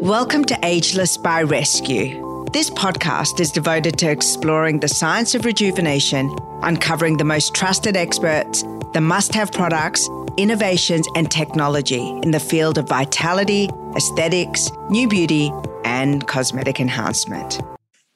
Welcome to Ageless by Rescu. This podcast is devoted to exploring the science of rejuvenation, uncovering the most trusted experts, the must have products, innovations, and technology in the field of vitality, aesthetics, new beauty, and cosmetic enhancement.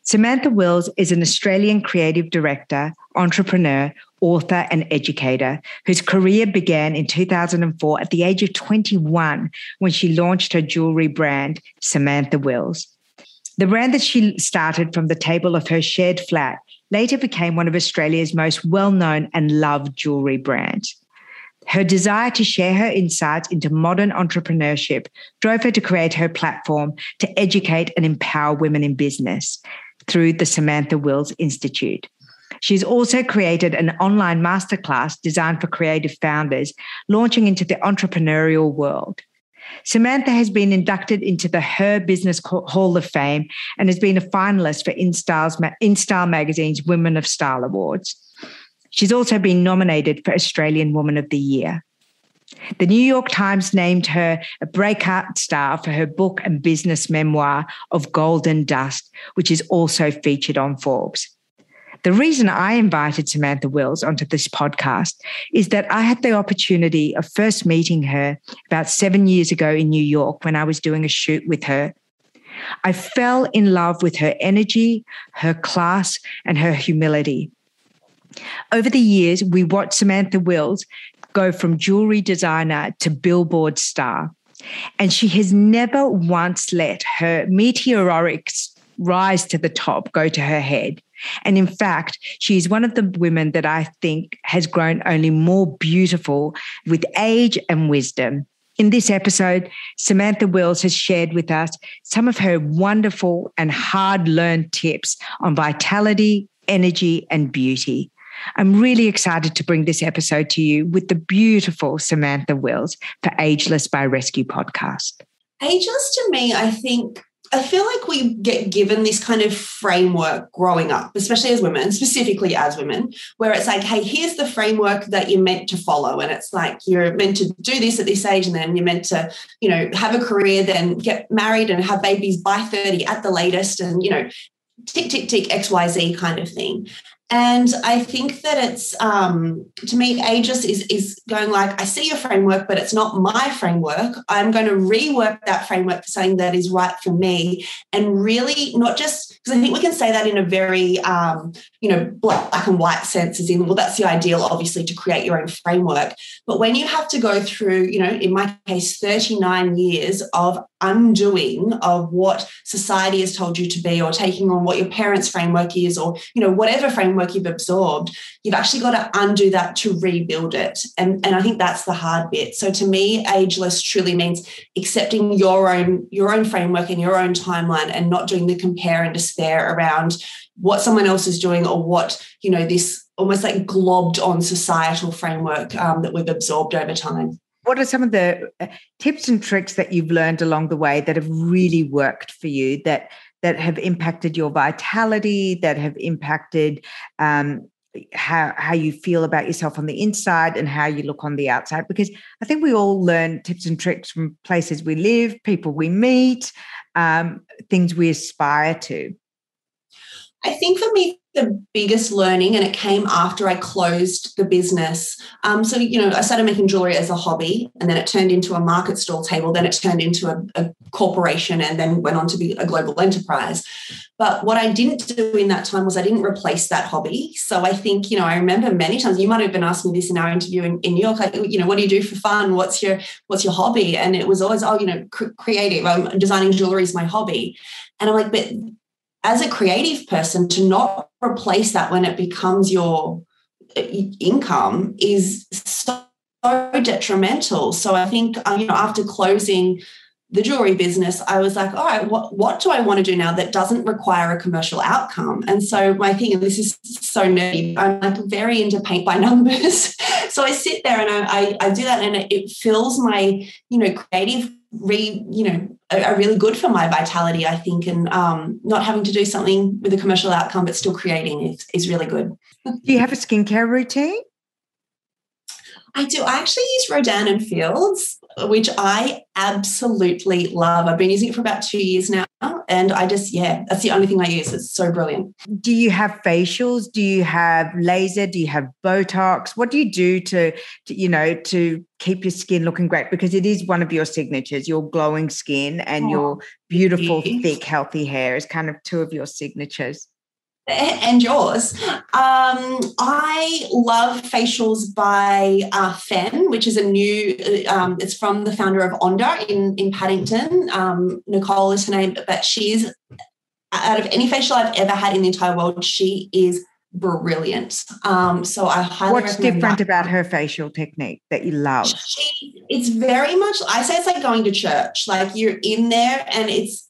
Samantha Wills is an Australian creative director, entrepreneur, author, and educator whose career began in 2004 at the age of 21 when she launched her jewelry brand, Samantha Wills. The brand that she started from the table of her shared flat later became one of Australia's most well known and loved jewelry brands. Her desire to share her insights into modern entrepreneurship drove her to create her platform to educate and empower women in business through the Samantha Wills Institute. She's also created an online masterclass designed for creative founders, launching into the entrepreneurial world. Samantha has been inducted into the Her Business Hall of Fame and has been a finalist for InStyle's, InStyle Magazine's Women of Style Awards. She's also been nominated for Australian Woman of the Year. The New York Times named her a breakout star for her book and business memoir of Golden Dust, which is also featured on Forbes. The reason I invited Samantha Wills onto this podcast is that I had the opportunity of first meeting her about seven years ago in New York when I was doing a shoot with her. I fell in love with her energy, her class, and her humility. Over the years, we watched Samantha Wills go from jewelry designer to billboard star. And she has never once let her meteoric rise to the top go to her head. And in fact, she's one of the women that I think has grown only more beautiful with age and wisdom. In this episode, Samantha Wills has shared with us some of her wonderful and hard learned tips on vitality, energy, and beauty. I'm really excited to bring this episode to you with the beautiful Samantha Wills for Ageless by Rescu podcast. Ageless to me, I think I feel like we get given this kind of framework growing up, especially as women, specifically as women, where it's like, hey, here's the framework that you're meant to follow. And it's like you're meant to do this at this age, and then you're meant to, you know, have a career, then get married and have babies by 30 at the latest, and, you know, tick, tick, tick, XYZ kind of thing. And I think that it's um, to me, ageless is is going like, I see your framework, but it's not my framework. I'm going to rework that framework for something that is right for me, and really not just because I think we can say that in a very um, you know black and white sense, as in well, that's the ideal, obviously, to create your own framework. But when you have to go through, you know, in my case, 39 years of undoing of what society has told you to be, or taking on what your parents' framework is, or you know, whatever framework you've absorbed, you've actually got to undo that to rebuild it. And, and I think that's the hard bit. So to me, ageless truly means accepting your own your own framework and your own timeline and not doing the compare and despair around what someone else is doing or what, you know, this almost like globbed on societal framework um, that we've absorbed over time. What are some of the uh, tips and tricks that you've learned along the way that have really worked for you that that have impacted your vitality, that have impacted um, how how you feel about yourself on the inside and how you look on the outside? Because i think we all learn tips and tricks from places we live people we meet um, things we aspire to i think for me the biggest learning, and it came after I closed the business. Um, so, you know, I started making jewelry as a hobby, and then it turned into a market stall table, then it turned into a, a corporation, and then went on to be a global enterprise. But what I didn't do in that time was I didn't replace that hobby. So I think, you know, I remember many times you might have been asking me this in our interview in, in New York, like, you know, what do you do for fun? What's your what's your hobby? And it was always, oh, you know, cr- creative. I'm designing jewelry is my hobby. And I'm like, but as a creative person to not replace that when it becomes your uh, income is so detrimental. So i think uh, you know after closing the jewelry business i was like all right what, what do i want to do now that doesn't require a commercial outcome? And so my thing and this is so nerdy i'm like very into paint by numbers. So i sit there and I, I, I do that and it fills my you know creative re you know are, really good for my vitality i think and um, not having to do something with a commercial outcome but still creating is, is really good. Do you have a skincare routine? I do. I actually use Rodan and Fields which I absolutely love. I've been using it for about two years now. And I just, yeah, that's the only thing I use. It's so brilliant. Do you have facials? Do you have laser? Do you have Botox? What do you do to, to you know, to keep your skin looking great? Because it is one of your signatures, your glowing skin and oh, your beautiful, thick, healthy hair is kind of two of your signatures and yours. Um, I love facials by uh, Fen, which is a new. Um, it's from the founder of Onda in in Paddington. Um, Nicole is her name, but she's out of any facial I've ever had in the entire world, she is brilliant. Um, so I highly. What's different that. about her facial technique that you love? She, it's very much. I say it's like going to church. Like you're in there, and it's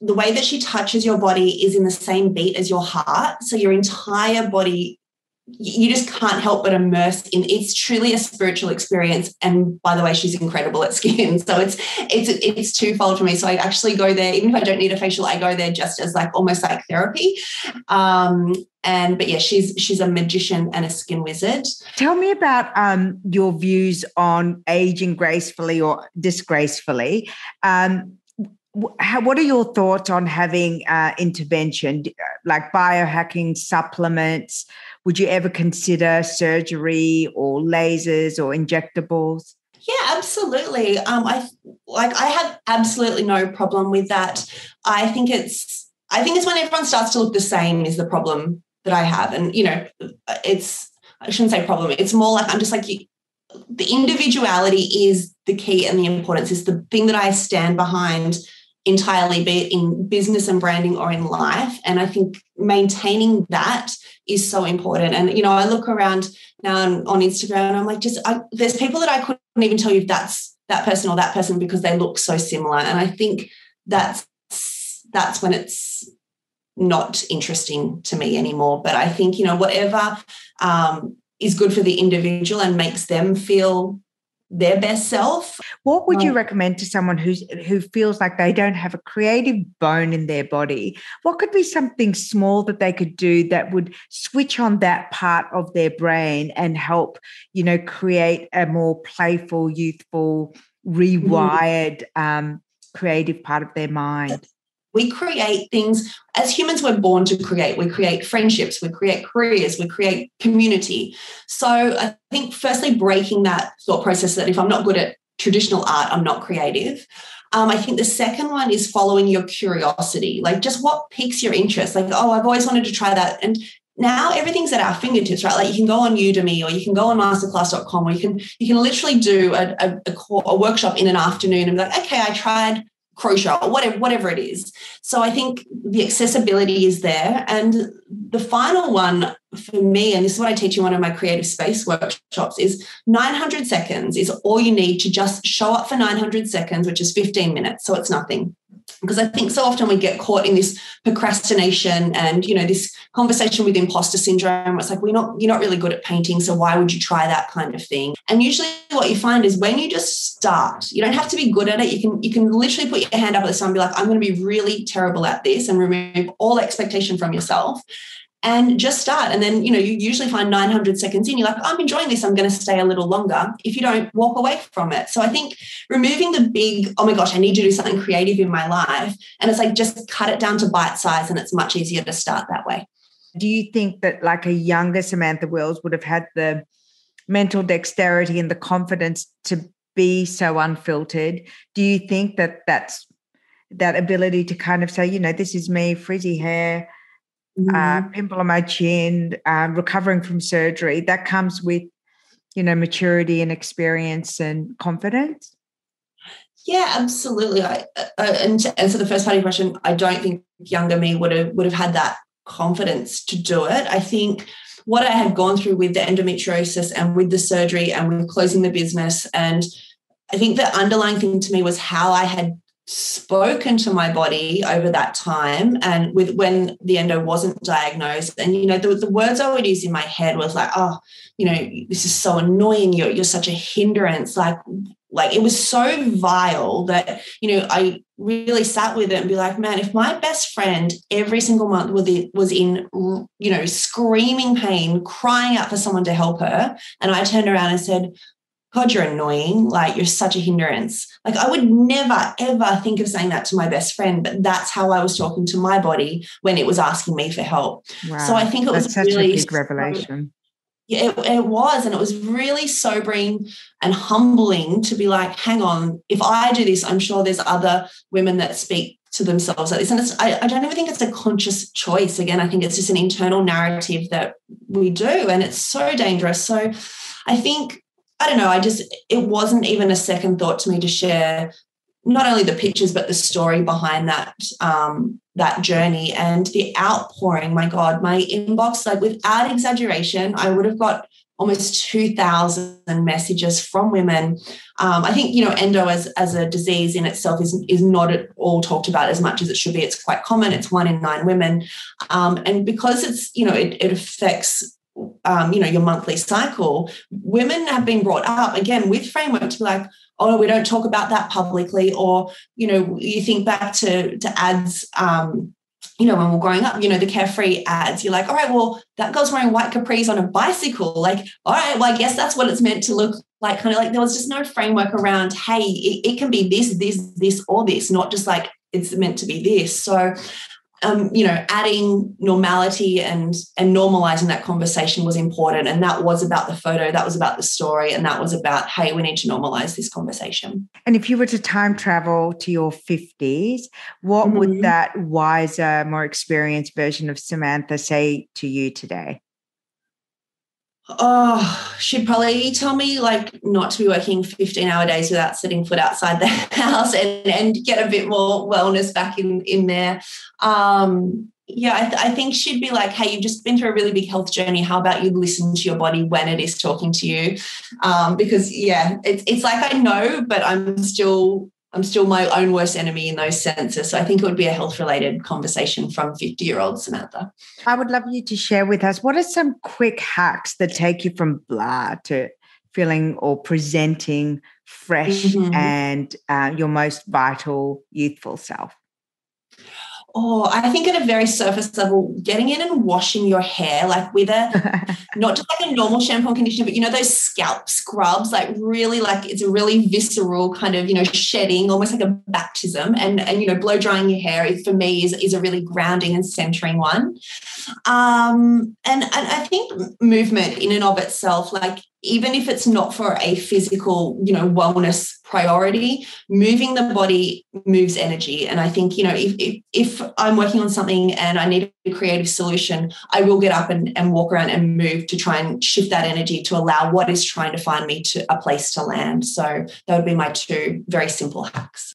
the way that she touches your body is in the same beat as your heart. So your entire body, you just can't help but immerse in. It's truly a spiritual experience. And by the way, she's incredible at skin. So it's it's it's twofold for me. So I actually go there, even if I don't need a facial, I go there just as like almost like therapy. Um, and but yeah, she's she's a magician and a skin wizard. Tell me about um, your views on aging gracefully or disgracefully. Um, how, what are your thoughts on having uh, intervention like biohacking supplements? Would you ever consider surgery or lasers or injectables? Yeah, absolutely. Um, I like I have absolutely no problem with that. I think it's I think it's when everyone starts to look the same is the problem that I have, and you know, it's I shouldn't say problem. It's more like I'm just like you, the individuality is the key and the importance is the thing that I stand behind entirely, be it in business and branding or in life. And I think maintaining that is so important. And, you know, I look around now on Instagram and I'm like, just, I, there's people that I couldn't even tell you if that's that person or that person because they look so similar. And I think that's, that's when it's not interesting to me anymore. But I think, you know, whatever um, is good for the individual and makes them feel their best self. What would you recommend to someone who's who feels like they don't have a creative bone in their body? What could be something small that they could do that would switch on that part of their brain and help, you know, create a more playful, youthful, mm-hmm. rewired um, creative part of their mind? We create things as humans, we're born to create. We create friendships, we create careers, we create community. So I think, firstly, breaking that thought process that if I'm not good at traditional art, I'm not creative. Um, I think the second one is following your curiosity, like just what piques your interest. Like, oh, I've always wanted to try that. And now everything's at our fingertips, right? Like you can go on Udemy or you can go on masterclass.com or you can you can literally do a, a, a, a workshop in an afternoon and be like, okay, I tried crochet or whatever whatever it is. So i think the accessibility is there. And the final one for me and this is what i teach in one of my creative space workshops is 900 seconds is all you need to just show up for 900 seconds which is 15 minutes so it's nothing because I think so often we get caught in this procrastination and you know this conversation with imposter syndrome. where It's like we're not you're not really good at painting, so why would you try that kind of thing? And usually, what you find is when you just start, you don't have to be good at it. You can you can literally put your hand up at the sun and be like, I'm going to be really terrible at this, and remove all expectation from yourself and just start. And then, you know, you usually find 900 seconds in, you're like, I'm enjoying this. I'm going to stay a little longer. If you don't walk away from it. So I think removing the big, oh my gosh, I need to do something creative in my life. And it's like just cut it down to bite size and it's much easier to start that way. Do you think that like a younger Samantha Wills would have had the mental dexterity and the confidence to be so unfiltered? Do you think that that's that ability to kind of say, you know, this is me, frizzy hair, mm-hmm. uh, pimple on my chin, um, recovering from surgery. That comes with, you know, maturity and experience and confidence. Yeah, absolutely. I, uh, uh, and to answer the first part of your question, I don't think younger me would have would have had that confidence to do it. I think what I had gone through with the endometriosis and with the surgery and with closing the business, and I think the underlying thing to me was how I had spoken to my body over that time and with when the endo wasn't diagnosed. And you know the, the words i would use in my head was like oh you know this is so annoying. You're, you're such a hindrance. Like like it was so vile that you know i really sat with it and be like man if my best friend every single month was in, was in you know screaming pain crying out for someone to help her and i turned around and said God, you're annoying. Like, you're such a hindrance. Like, I would never, ever think of saying that to my best friend, but that's how I was talking to my body when it was asking me for help. Wow. So I think it that's was such really a big revelation. Yeah, it, it was. And it was really sobering and humbling to be like, hang on, if I do this, I'm sure there's other women that speak to themselves like this. And it's, I, I don't even think it's a conscious choice. Again, I think it's just an internal narrative that we do. And it's so dangerous. So I think I don't know, I just, it wasn't even a second thought to me to share not only the pictures, but the story behind that, um, that journey and the outpouring. My God, my inbox, like without exaggeration, I would have got almost 2,000 messages from women. Um, I think, you know, endo as, as a disease in itself is, is not at all talked about as much as it should be. It's quite common. It's one in nine women. Um, and because it's, you know, it, it affects um, you know, your monthly cycle, women have been brought up again with framework to be like, oh, we don't talk about that publicly. Or, you know, you think back to, to ads, um, you know, when we're growing up, you know, the carefree ads, you're like, all right, well, that girl's wearing white capris on a bicycle. Like, all right, well, I guess that's what it's meant to look like. Kind of like there was just no framework around, hey, it, it can be this, this, this, or this, not just like it's meant to be this. So um, you know, adding normality and and normalizing that conversation was important. And that was about the photo, that was about the story, and that was about, hey, we need to normalize this conversation. And if you were to time travel to your 50s, what mm-hmm. would that wiser, more experienced version of Samantha say to you today? Oh, she'd probably tell me like not to be working 15 hour days without setting foot outside the house and, and get a bit more wellness back in, in there. Um, yeah, I, th- I, think she'd be like, hey, you've just been through a really big health journey. How about you listen to your body when it is talking to you? Um, because, yeah, it's, it's like I know, but I'm still I'm still my own worst enemy in those senses. So I think it would be a health related conversation from 50 year old Samantha. I would love you to share with us what are some quick hacks that take you from blah to feeling or presenting fresh mm-hmm. and uh, your most vital, youthful self? Oh, I think at a very surface level, getting in and washing your hair, like with a not just like a normal shampoo and conditioner, but you know, those scalp scrubs, like really like it's a really visceral kind of, you know, shedding, almost like a baptism. And and you know, blow drying your hair for me is, is a really grounding and centering one. Um, and, and I think movement in and of itself, like even if it's not for a physical, you know, wellness priority, moving the body moves energy. And I think, you know, if, if, if, I'm working on something and I need a creative solution, I will get up and, and walk around and move to try and shift that energy to allow what is trying to find me to a place to land. So that would be my two very simple hacks.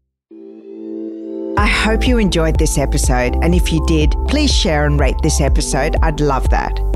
I hope you enjoyed this episode, and if you did, please share and rate this episode. I'd love that.